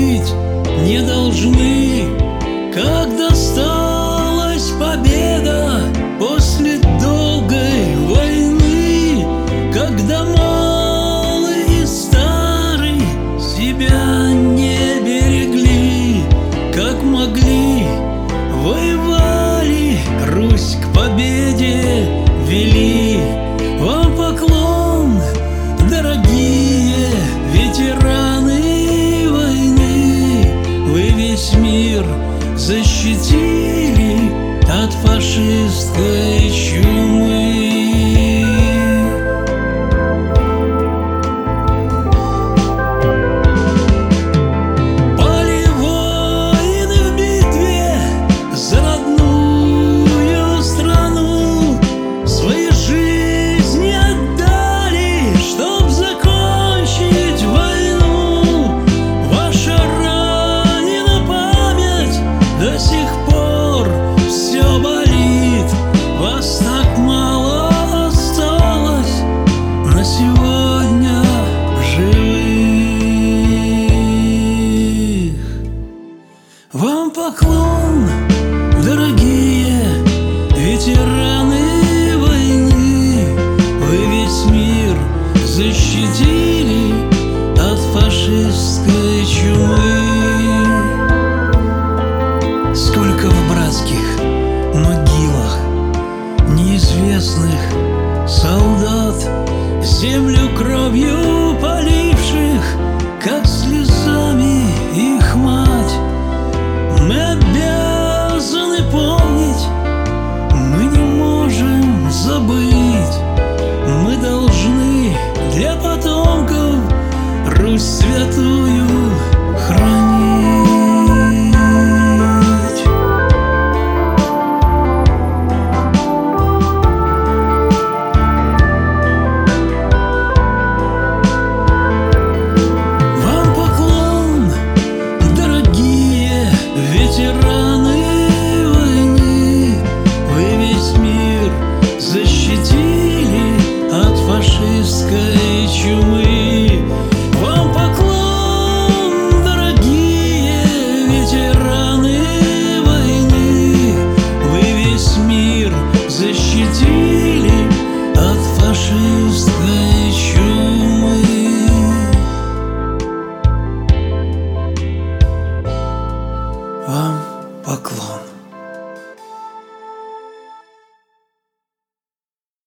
быть не должны, как досталась победа после долгой войны, когда малый и старый себя не берегли, как могли, воевали, Русь к победе вели. Good. 的世界。yanıyor. поклон.